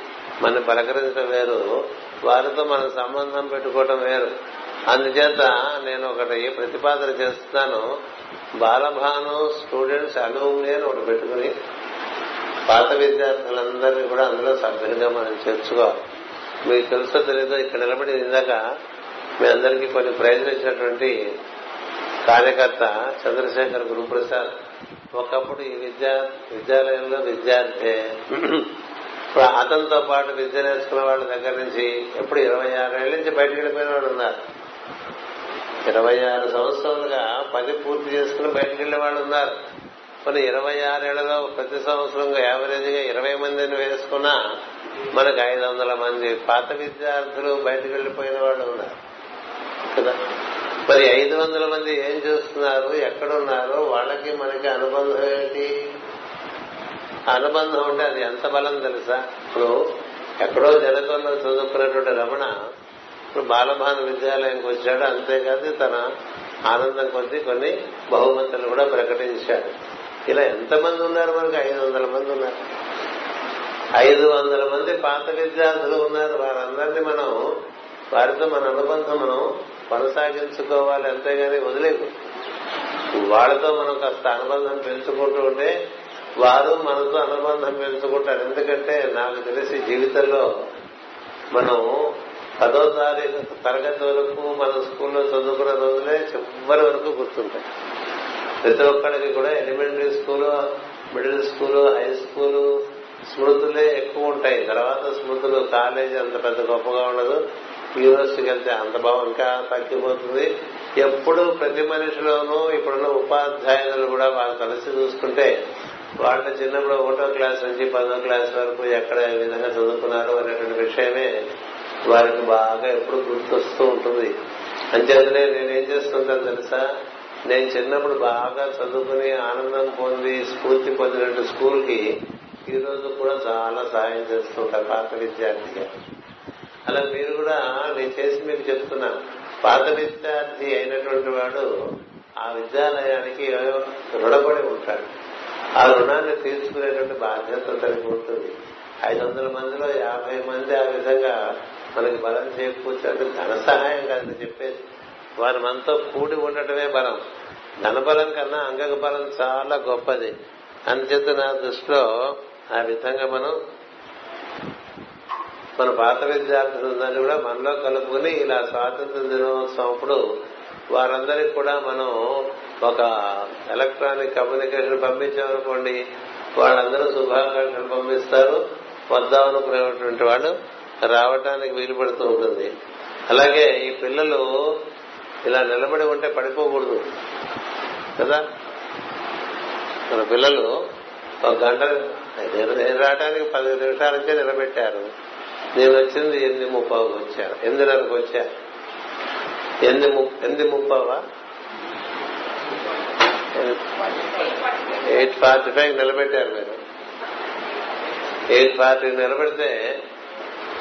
Speaker 1: మన పలకరించడం వేరు వారితో మన సంబంధం పెట్టుకోవటం వేరు. అందుచేత నేను ఒకటి ప్రతిపాదన చేస్తున్నాను. బాలభాను స్టూడెంట్స్ అలూమ్ని అని ఒకటి పెట్టుకుని పాత విద్యార్థులందరినీ కూడా అందులో సభ్యులుగా మనం చేర్చుకోవాలి. మీకు తెలుసో తెలీదో ఇక్కడ నిలబడి ఇందాక మీ అందరికీ కొన్ని ప్రైజులు ఇచ్చినటువంటి కార్యకర్త చంద్రశేఖర్ గురుప్రసాద్ ఒకప్పుడు ఈ విద్యా విద్యాలయంలో విద్యార్థి. ఇప్పుడు అతనితో పాటు విద్య నేర్చుకున్న వాళ్ళ దగ్గర నుంచి ఎప్పుడు ఇరవై ఆరేళ్ళ నుంచి బయటకు వెళ్ళిపోయిన వాళ్ళు ఉన్నారు. ఇరవై ఆరు సంవత్సరాలుగా పది పూర్తి చేసుకుని బయటకు వెళ్ళే వాళ్ళు ఉన్నారు. కొన్ని ఇరవై ఆరేళ్ళలో ప్రతి సంవత్సరం యావరేజ్గా ఇరవై మందిని వేసుకున్నా మనకు ఐదు వందల మంది పాత విద్యార్థులు బయటకు వెళ్ళిపోయిన వాళ్ళు ఉన్నారు. కదా? మరి ఐదు వందల మంది ఏం చేస్తున్నారు? ఎక్కడున్నారు? వాళ్ళకి మనకి అనుబంధం ఏంటి? అనుబంధం ఉంటే అది ఎంత బలం తెలుసా? ఇప్పుడు ఎక్కడో జనకంలో చదువుకున్నటువంటి రమణ ఇప్పుడు బాలభాను విద్యాలయంకి వచ్చాడు అంతేకాదు తన ఆనందం కొద్దీ కొన్ని బహుమతులు కూడా ప్రకటించాడు. ఇలా ఎంతమంది ఉన్నారు మనకి? ఐదు వందల మంది ఉన్నారు. ఐదు వందల మంది పాత విద్యార్థులు ఉన్నారు. వారందరినీ మనం వారితో మన అనుబంధం మనం కొనసాగించుకోవాలి అంతేగాని వదిలేదు. వాళ్ళతో మనం కాస్త అనుబంధం పెంచుకుంటూ ఉంటే వారు మనతో అనుబంధం పెంచుకుంటారు. ఎందుకంటే నాకు తెలిసి జీవితంలో మనం పదో తారీఖు తరగతి వరకు మన స్కూల్లో చదువుకున్న రోజులే చివరి వరకు గుర్తుంటాయి. ప్రతి ఒక్కడికి కూడా elementary school middle school high school స్మృతులే ఎక్కువ ఉంటాయి. తర్వాత స్మృతులు కాలేజీ అంత పెద్ద గొప్పగా ఉండదు. యూనివర్సిటీకి వెళ్తే అంత భావం ఇంకా తగ్గిపోతుంది. ఎప్పుడు ప్రతి మనిషిలోనూ ఇప్పుడున్న ఉపాధ్యాయులు కూడా వాళ్ళు కలిసి చూసుకుంటే వాళ్ళ చిన్నప్పుడు ఒకటో క్లాస్ నుంచి పదో క్లాస్ వరకు ఎక్కడ ఏ విధంగా చదువుకున్నారు అనేటువంటి విషయమే వారికి బాగా ఎప్పుడు గుర్తొస్తూ ఉంటుంది. అంచేతనే నేనేం చేస్తుంటాను తెలుసా? నేను చిన్నప్పుడు బాగా చదువుకుని ఆనందం పొంది స్ఫూర్తి పొందినట్టు స్కూల్కి ఈ రోజు కూడా చాలా సాయం చేస్తుంటా పాత విద్యార్థిగా. అలా మీరు కూడా నేను చేసి మీకు చెప్తున్నా. పాత విద్యార్థి అయినటువంటి వాడు ఆ విద్యాలయానికి రుణపడి ఉంటాడు. ఆ రుణాన్ని తీర్చుకునేటువంటి బాధ్యత తనకు ఉంటుంది. ఐదు వందల మందిలో యాభై మంది ఆ విధంగా మనకి బలం చేకూర్చారు ధన సహాయం కాదు చెప్పేది. వారు మనతో కూడి ఉండటమే బలం. ధనబలం కన్నా అంగక బలం చాలా గొప్పది. అందుచేత నా దృష్టిలో ఆ విధంగా మనం మన పాత విద్యార్థులందరినీ కూడా మనలో కలుపుకుని ఇలా స్వాతంత్ర దినోత్సవం అప్పుడు వారందరికి కూడా మనం ఒక ఎలక్ట్రానిక్ కమ్యూనికేషన్ పంపించామనుకోండి వాళ్ళందరూ శుభాకాంక్షలు పంపిస్తారు. వద్దామనుకునేటువంటి వాళ్ళు రావటానికి వీలు పడుతూ ఉంటుంది. అలాగే ఈ పిల్లలు ఇలా నిలబడి ఉంటే పడిపోకూడదు. కదా? మన పిల్లలు ఒక గంట నేను రావడానికి పది నిమిషాల నుంచే నిలబెట్టారు. నేను వచ్చింది ఎనిమిది ముప్పావుకి వచ్చాను. ఎనిమిదిన్నరకు వచ్చా? ఎనిమిది ఎనిమిది ముప్పావా? ఎయిట్ ఫార్టీ ఫైవ్ నిలబెట్టారు మీరు. ఎయిట్ ఫార్టీ నిలబెడితే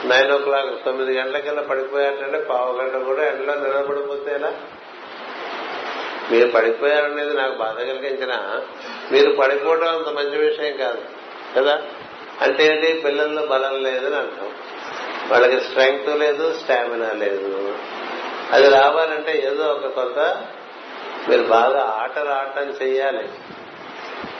Speaker 1: నైన్ ఓ క్లాక్ తొమ్మిది గంటలకల్లా పడిపోయారంటే పావు గంట కూడా ఎండలో నిలబడిపోతే ఎలా మీరు పడిపోయారనేది నాకు బాధ కలిగించిన మీరు పడిపోవడం అంత మంచి విషయం కాదు కదా? అంటే ఏంటి? పిల్లల్లో బలం లేదని అంటాం వాళ్ళకి స్ట్రెంగ్త్ లేదు స్టామినా లేదు. అది రావాలంటే ఏదో ఒక కొంత మీరు బాగా ఆటలు ఆడటం చెయ్యాలి.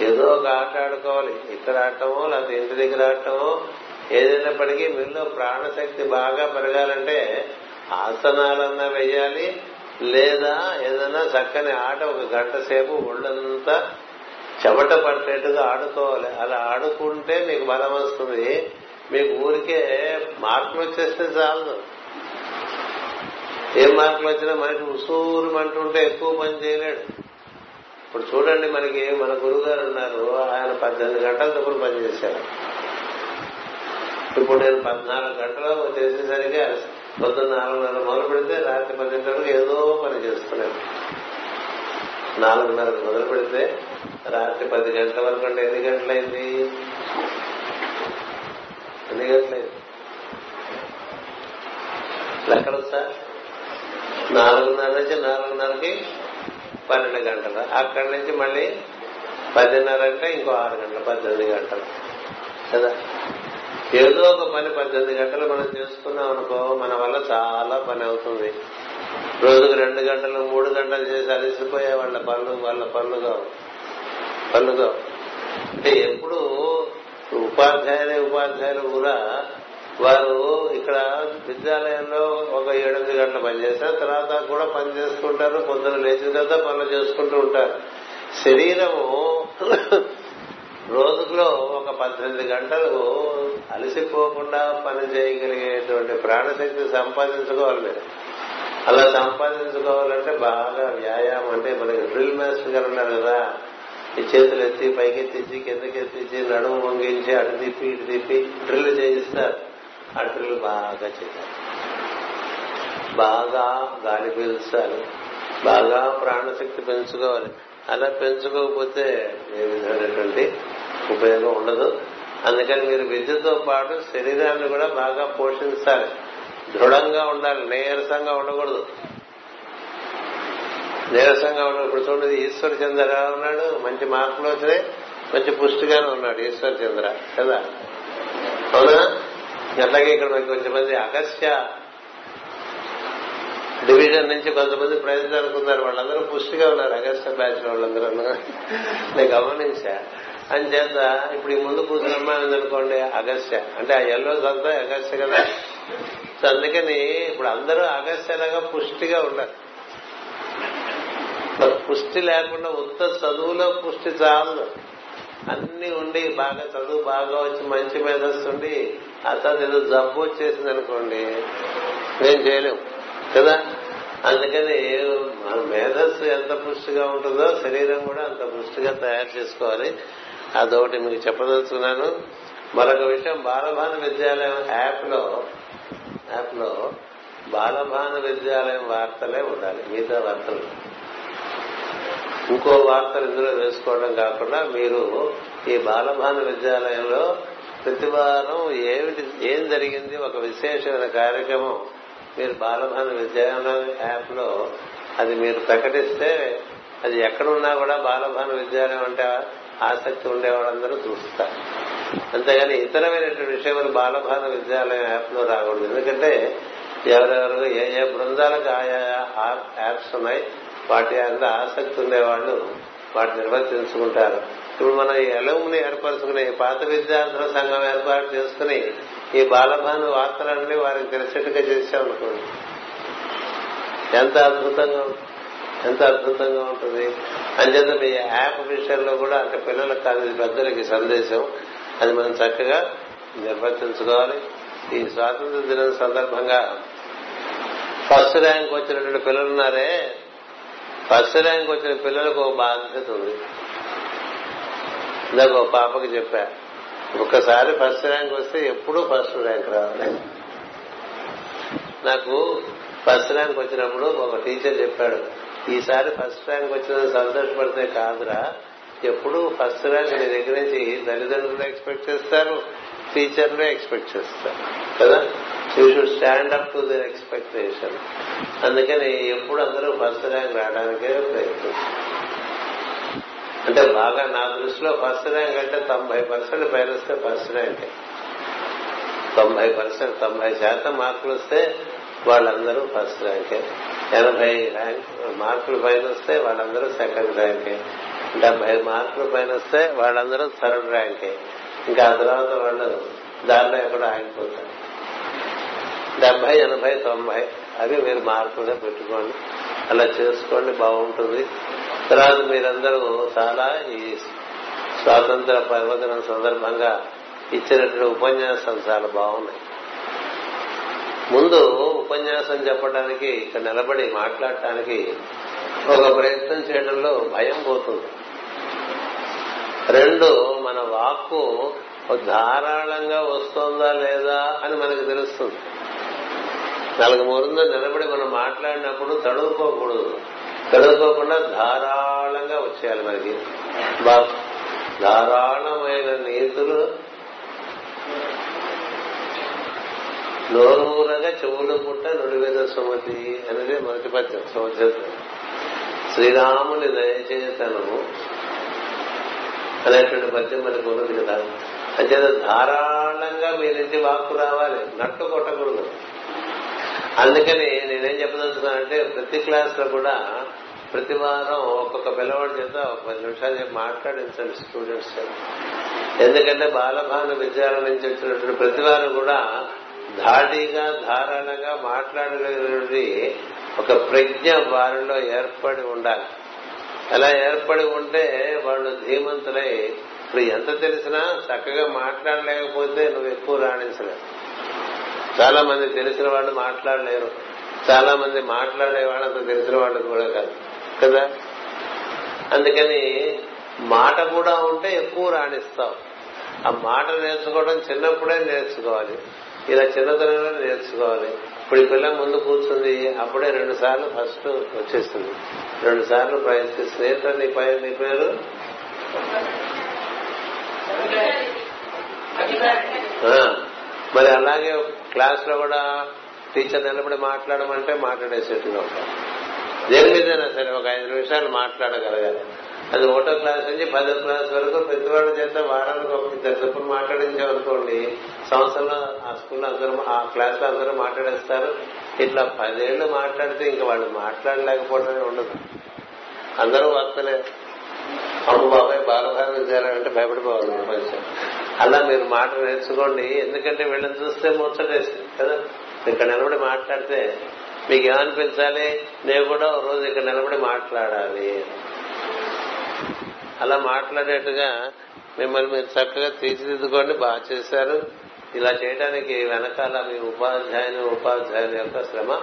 Speaker 1: ఏదో ఒక ఆట ఆడుకోవాలి. ఇక్కడ ఆడటమో లేకపోతే ఇంటి దగ్గర ఆడటమో ఏదైనప్పటికీ మీలో ప్రాణశక్తి బాగా పెరగాలంటే ఆసనాలన్నా వెయ్యాలి లేదా ఏదైనా చక్కని ఆట ఒక గంట సేపు ఒళ్ళంతా చెమట పట్టేట్టుగా ఆడుకోవాలి. అలా ఆడుకుంటే మీకు బలం వస్తుంది. మీకు ఊరికే మార్కులు వచ్చేస్తే చాలు ఏ మార్కులు వచ్చినా మనకి ఉసూరు అంటుంటే ఎక్కువ పని చేయలేడు. ఇప్పుడు చూడండి మనకి మన గురుగారు ఉన్నారు. ఆయన పద్దెనిమిది గంటల దగ్గర పనిచేశారు ఇప్పుడు నేను పద్నాలుగు గంటలు చేసేసరికి పొద్దున్న నాలుగున్నర మొదలు పెడితే రాత్రి పన్నెండు వరకు ఏదో పని చేస్తున్నాను నాలుగున్నరకు మొదలు పెడితే రాత్రి పది గంటల వరకు అంటే ఎన్ని గంటలైంది? ఎన్ని గంటలైంది? ఎక్కడ సార్ నాలుగున్నర నుంచి నాలుగున్నరకి పన్నెండు గంటలు. అక్కడి నుంచి మళ్ళీ పదిన్నర అంటే ఇంకో ఆరు గంటలు పద్దెనిమిది గంటలు. కదా? ఏదో ఒక పని పద్దెనిమిది గంటలు మనం చేసుకున్నాం అనుకో మన వల్ల చాలా పని అవుతుంది. రోజుకు రెండు గంటలు మూడు గంటలు చేసి అలసిపోయే వాళ్ళ పనులు వాళ్ళ పనులుగా. పనులుగా. అంటే ఎప్పుడు ఉపాధ్యాయులే ఉపాధ్యాయులు కూడా వారు ఇక్కడ విద్యాలయంలో ఒక ఏడెనిమిది గంటలు పనిచేస్తారు తర్వాత కూడా పని చేసుకుంటారు కొందరు లేచిన తర్వాత పనులు చేసుకుంటూ ఉంటారు. శరీరము రోజులో ఒక పద్దెనిమిది గంటలు అలసిపోకుండా పని చేయగలిగేటువంటి ప్రాణశక్తి సంపాదించుకోవాలి మీరు. అలా సంపాదించుకోవాలంటే బాగా వ్యాయామం అంటే మనకి డ్రిల్ మాస్టర్ గారు ఉన్నారు కదా. ఈ చేతులు ఎత్తి పైకి ఎత్తించి కిందకి ఎత్తించి నడుము వంగించి అటు తిప్పి ఇటు తిప్పి డ్రిల్ చేయిస్తారు. ఆ డ్రిల్ బాగా చేయాలి బాగా గాలి పీల్చాలి. బాగా ప్రాణశక్తి పెంచుకోవాలి. అలా పెంచుకోకపోతే ఏ విధమైనటువంటి ఉపయోగం ఉండదు. అందుకని మీరు విద్యతో పాటు శరీరాన్ని కూడా బాగా పోషించాలి. దృఢంగా ఉండాలి. నీరసంగా ఉండకూడదు. నీరసంగా ఉండదు ఇప్పుడు చూడండి ఈశ్వర్ చంద్ర ఉన్నాడు? మంచి మార్కులు వచ్చినాయి. మంచి పుష్టిగానే ఉన్నాడు ఈశ్వర్ చంద్ర కదా? అవునా? అట్లాగే ఇక్కడ కొంచెం మంది అగస్య డివిజన్ నుంచి కొంతమంది ప్రైజ్ అనుకున్నారు వాళ్ళందరూ పుష్టిగా ఉన్నారు. అగస్త్య బ్యాచ్ వాళ్ళందరూ నేను గమనించా. అంచేత ఇప్పుడు ఈ ముందు కూర్చున్న అమ్మాయి అనుకోండి అగస్త్య. అంటే ఆ ఎల్లో అంతా అగస్త్య కదా. అందుకని ఇప్పుడు అందరూ అగస్త్యలాగా పుష్టిగా ఉన్నారు. పుష్టి లేకుండా ఉత్త చదువులో పుష్టి చాలు అన్ని ఉండి బాగా చదువు బాగా వచ్చి మంచి మేధస్సు ఉండి ఆ ఏదో జబ్బు వచ్చేసింది అనుకోండి నేను చేయలేము కదా? అందుకని మన మేధస్సు ఎంత పుష్టిగా ఉంటుందో శరీరం కూడా అంత పుష్టిగా తయారు చేసుకోవాలి. అదొకటి మీకు చెప్పదలుచుకున్నాను. మరొక విషయం బాలభాన విద్యాలయం యాప్లో యాప్లో బాలభాన విద్యాలయం వార్తలే ఉండాలి మిగతా వార్తలు. ఇంకో వార్తలు ఇందులో వేసుకోవడం కాకుండా మీరు ఈ బాలభాన విద్యాలయంలో ప్రతి వారం ఏమిటి ఏం జరిగింది ఒక విశేషమైన కార్యక్రమం మీరు బాలభాను విద్యాలయం యాప్లో అది మీరు ప్రకటిస్తే అది ఎక్కడున్నా కూడా బాలభాన విద్యాలయం అంటే ఆసక్తి ఉండేవాళ్ళందరూ చూస్తారు. అంతేగాని ఇతరమైనటువంటి విషయములు బాలభాన విద్యాలయం యాప్లో రాకూడదు. ఎందుకంటే ఎవరెవరు ఏ ఏ బృందాలకు ఆయా యాప్స్ ఉన్నాయి వాటి అంత ఆసక్తి ఉండేవాళ్ళు వాటిని నిర్వర్తించుకుంటారు. ఇప్పుడు మనం ఈ ఎలవుని ఏర్పరచుకుని పాత విద్యార్థుల సంఘం ఏర్పాటు చేసుకుని ఈ బాలభాను వార్తలన్నీ వారికి తెలిసేట్టుగా చేశామనుకోండి ఎంత అద్భుతంగా ఎంత అద్భుతంగా ఉంటుంది. అంచేత మీ యాప్ విషయంలో కూడా అంటే పిల్లలకు కాదు పెద్దలకి సందేశం. అది మనం చక్కగా నిర్వర్తించుకోవాలి. ఈ స్వాతంత్ర దినం సందర్భంగా ఫస్ట్ ర్యాంక్ వచ్చినటువంటి పిల్లలున్నారే ఫస్ట్ ర్యాంక్ వచ్చిన పిల్లలకు ఒక బాధ్యత ఉంది. ఇందాక పాపకి చెప్పా. ఒక్కసారి ఫస్ట్ ర్యాంక్ వస్తే ఎప్పుడూ ఫస్ట్ ర్యాంక్ రావాలి. నాకు ఫస్ట్ ర్యాంక్ వచ్చినప్పుడు ఒక టీచర్ చెప్పాడు ఈసారి ఫస్ట్ ర్యాంక్ వచ్చిన సంతోషపడితే కాదురా ఎప్పుడు ఫస్ట్ ర్యాంక్ నీ దగ్గర నుంచి తల్లిదండ్రులు ఎక్స్పెక్ట్ చేస్తారు టీచర్లు ఎక్స్పెక్ట్ చేస్తారు. కదా? You should stand up to their expectation అందుకని ఎప్పుడు అందరూ ఫస్ట్ ర్యాంక్ రావడానికే ప్రయత్నిస్తారు. అంటే బాగా నా దృష్టిలో ఫస్ట్ ర్యాంక్ అంటే తొంభై పర్సెంట్ పైన వస్తే ఫస్ట్ ర్యాంక్. తొంభై పర్సెంట్ తొంభై శాతం మార్కులు వస్తే వాళ్ళందరూ ఫస్ట్ ర్యాంకే. ఎనభై ర్యాంక్ మార్కులు పైన వస్తే వాళ్ళందరూ సెకండ్ ర్యాంకే. డెబ్బై మార్కులు పైన వస్తే వాళ్ళందరూ థర్డ్ ర్యాంకే. ఇంకా ఆ తర్వాత వాళ్ళు దారిలో ఎక్కడ ఆగిపోతారు. డెబ్బై ఎనభై తొంభై అవి మీరు మార్కులుగా పెట్టుకోండి. అలా చేసుకోండి బాగుంటుంది. తర్వాత మీరందరూ చాలా ఈ స్వాతంత్ర పర్వదినం సందర్భంగా ఇచ్చినటువంటి ఉపన్యాసాలు చాలా బాగున్నాయి. ముందు ఉపన్యాసం చెప్పడానికి ఇక్కడ నిలబడి మాట్లాడటానికి ఒక ప్రయత్నం చేయడంలో భయం పోతుంది. రెండు మన వాక్కు ధారాళంగా వస్తోందా లేదా అని మనకు తెలుస్తుంది. నాలుగు మూరుందో నిలబడి మనం మాట్లాడినప్పుడు తడువుకోకూడదు. తడువుకోకుండా ధారాళంగా వచ్చేయాలి మనకి. ధారాళమైన నీతులు నోరూరగా చెవులు పుట్ట నుడివేద సుమతి అనేది మొదటి పద్యం సంవత్సరం శ్రీరాముని దయచేతను అనేటువంటి పద్యం మనకు ఉన్నది కదా. అంచేత ధారాళంగా మీ నుంచి వాక్కు రావాలి. నట్టు కొట్టకూడదు. అందుకని నేనేం చెప్పదలుచుకున్నానంటే ప్రతి క్లాస్లో కూడా ప్రతి వారం ఒక్కొక్క పిల్లవాడి చేత ఒక పది నిమిషాలు చెప్పి మాట్లాడించండి స్టూడెంట్స్ ఎందుకంటే బాలభాను విద్యాలయం నుంచి వచ్చినటువంటి ప్రతి వారు కూడా ధాటిగా ధారాళంగా మాట్లాడగలిగినటువంటి ఒక ప్రజ్ఞ వారిలో ఏర్పడి ఉండాలి. అలా ఏర్పడి ఉంటే వాళ్ళు ధీమంతులై ఇప్పుడు ఎంత తెలిసినా చక్కగా మాట్లాడలేకపోతే నువ్వు ఎక్కువ రాణించలేవు. చాలా మంది తెలిసిన వాళ్ళు మాట్లాడలేరు. చాలా మంది మాట్లాడే వాళ్ళంత తెలిసిన వాళ్ళు కూడా కాదు. కదా? అందుకని మాట కూడా ఉంటే ఎక్కువ రాణిస్తావు ఆ మాట నేర్చుకోవడం చిన్నప్పుడే నేర్చుకోవాలి. ఇలా చిన్నతనంలో నేర్చుకోవాలి. ఇప్పుడు ఈ పిల్ల ముందు కూర్చుంది అప్పుడే రెండు సార్లు ఫస్ట్ వచ్చేస్తుంది. రెండు సార్లు ప్రైజ్ స్నేహితుడు నీ పై నీ పేరు? మరి అలాగే క్లాస్లో కూడా టీచర్ నిలబడి మాట్లాడమంటే మాట్లాడేసేట్టుగా ఉంటాం దేని మీదైనా సరే ఒక ఐదు నిమిషాలు మాట్లాడగలగాలి. అది ఒకటో క్లాస్ నుంచి పదో క్లాస్ వరకు ప్రతివాడి చేత వారానికి ఒక ఇద్దరు చొప్పున మాట్లాడించామనుకోండి సంవత్సరంలో ఆ స్కూల్లో అందరూ ఆ క్లాస్లో అందరూ మాట్లాడేస్తారు. ఇట్లా పదేళ్ళు మాట్లాడితే ఇంకా వాళ్ళు మాట్లాడలేకపోవడమే ఉండదు. అందరూ వస్తలేదు అమ్మ బాబాయ్ బాలభారత విద్యాలయం అంటే భయపడిపోవాలి. ప్రపంచం అలా మీరు మాట నేర్చుకోండి. ఎందుకంటే వీళ్ళని చూస్తే ముచ్చటేస్తుంది కదా. ఇక్కడ నిలబడి మాట్లాడితే మీకు ఏమనిపించాలి నేను కూడా ఒక రోజు ఇక్కడ నిలబడి మాట్లాడాలి. అలా మాట్లాడేట్టుగా మిమ్మల్ని మీరు చక్కగా తీర్చిదిద్దుకోండి. బాగా చేశారు. ఇలా చేయడానికి వెనకాల మీ ఉపాధ్యాయుని ఉపాధ్యాయుని యొక్క శ్రమ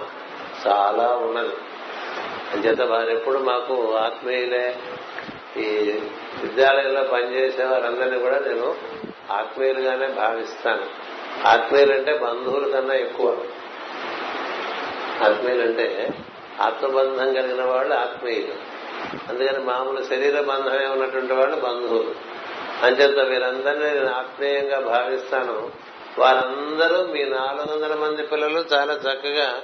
Speaker 1: చాలా ఉన్నది. అంచేత వారెప్పుడు మాకు ఆత్మీయులే. ఈ విద్యాలయంలో పనిచేసే వారందరినీ కూడా నేను ఆత్మీయులుగానే భావిస్తాను. ఆత్మీయులంటే బంధువుల కన్నా ఎక్కువ. ఆత్మీయులంటే ఆత్మబంధం కలిగిన వాళ్ళు ఆత్మీయులు. అందుకని మామూలు శరీర బంధమే ఉన్నటువంటి వాళ్ళు బంధువులు. అంచేత వీరందరినీ నేను ఆత్మీయంగా భావిస్తాను. వారందరూ మీ నాలుగు వందల మంది పిల్లలు చాలా చక్కగా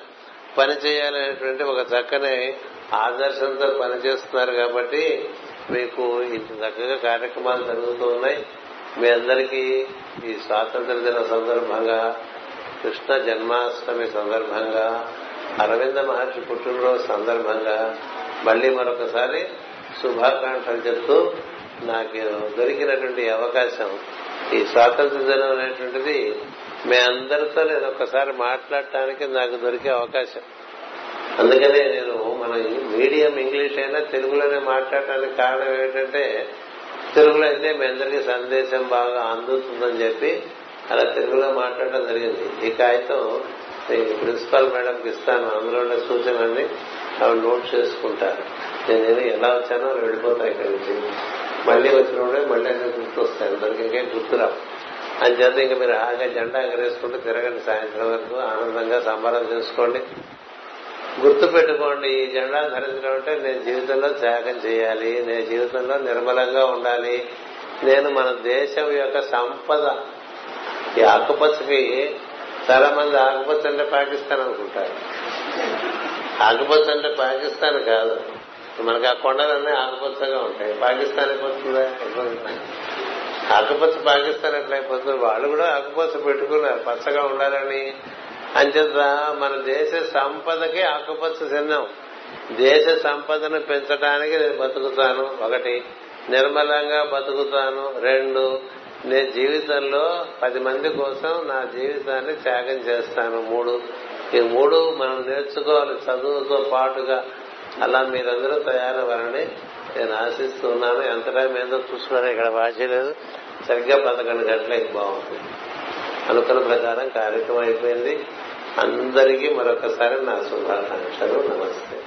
Speaker 1: పనిచేయాలనేటువంటి ఒక చక్కని ఆదర్శంతో పనిచేస్తున్నారు కాబట్టి మీకు ఇంత చక్కగా కార్యక్రమాలు జరుగుతూ ఉన్నాయి. మీ అందరికీ ఈ స్వాతంత్ర దిన సందర్భంగా కృష్ణ జన్మాష్టమి సందర్భంగా అరవింద మహర్షి పుట్టినరోజు సందర్భంగా మళ్ళీ మరొకసారి శుభాకాంక్షలు చెప్తూ నాకు దొరికినటువంటి అవకాశం ఈ స్వాతంత్ర దినం అనేటువంటిది మీ అందరితో నేను ఒక్కసారి మాట్లాడటానికి నాకు దొరికే అవకాశం. అందుకనే నేను మన మీడియం ఇంగ్లీష్ అయినా తెలుగులోనే మాట్లాడటానికి కారణం ఏంటంటే తెలుగులో అయితే మీ అందరికీ సందేశం బాగా అందుతుందని చెప్పి అలా తెలుగులో మాట్లాడడం జరిగింది. ఈ కాగితం ప్రిన్సిపాల్ మేడంకి ఇస్తాను. అందులో ఉన్న సూచనలన్నీ ఆవిడ నోట్ చేసుకుంటారు. నేను ఎలా వచ్చానో వెళ్ళిపోతా ఇక్కడి నుంచి. మళ్ళీ వచ్చినప్పుడే మళ్ళీ అక్కడ గుర్తొస్తాయి. అందరికి ఇంకేం గుర్తురావు. అని చేత ఇంకా మీరు హాగా జెండా ఎగరేసుకుంటూ తిరగండి. సాయంత్రం వరకు ఆనందంగా సంబరం చేసుకోండి. గుర్తు పెట్టుకోండి ఈ జెండా ధరించడం అంటే నేను జీవితంలో త్యాగం చేయాలి నేను జీవితంలో నిర్మలంగా ఉండాలి. నేను మన దేశం యొక్క సంపద ఈ ఆకుపచ్చకి చాలా మంది ఆకుపచ్చ అంటే పాకిస్తాన్ అనుకుంటారు. ఆకుపచ్చ అంటే పాకిస్తాన్ కాదు. మనకి ఆ కొండలన్నీ ఆకుపచ్చగా ఉంటాయి. పాకిస్తాన్ అయిపోతుందా? ఆకుపచ్చ పాకిస్తాన్ ఎట్లయిపోతుంది? వాళ్ళు కూడా ఆకుపచ్చ పెట్టుకున్నారు పచ్చగా ఉండాలని. అంచేత మన దేశ సంపదకి ఆకుపచ్చ చిహ్నం దేశ సంపదను పెంచడానికి నేను బతుకుతాను. ఒకటి నిర్మలంగా బతుకుతాను. రెండు నేను జీవితంలో పది మంది కోసం నా జీవితాన్ని త్యాగం చేస్తాను. మూడు ఈ మూడు మనం నేర్చుకోవాలి చదువుతో పాటుగా. అలా మీరందరూ తయారవ్వాలని నేను ఆశిస్తున్నాను. ఎంత టైం ఏందో ఇక్కడ భాష లేదు. సరిగ్గా పదకొండు గంటలకి బాగుంటుంది. అనుకున్న ప్రకారం కార్యక్రమం అయిపోయింది. అందరికీ మరొకసారి నా శుభాకాంక్షలు. నమస్తే.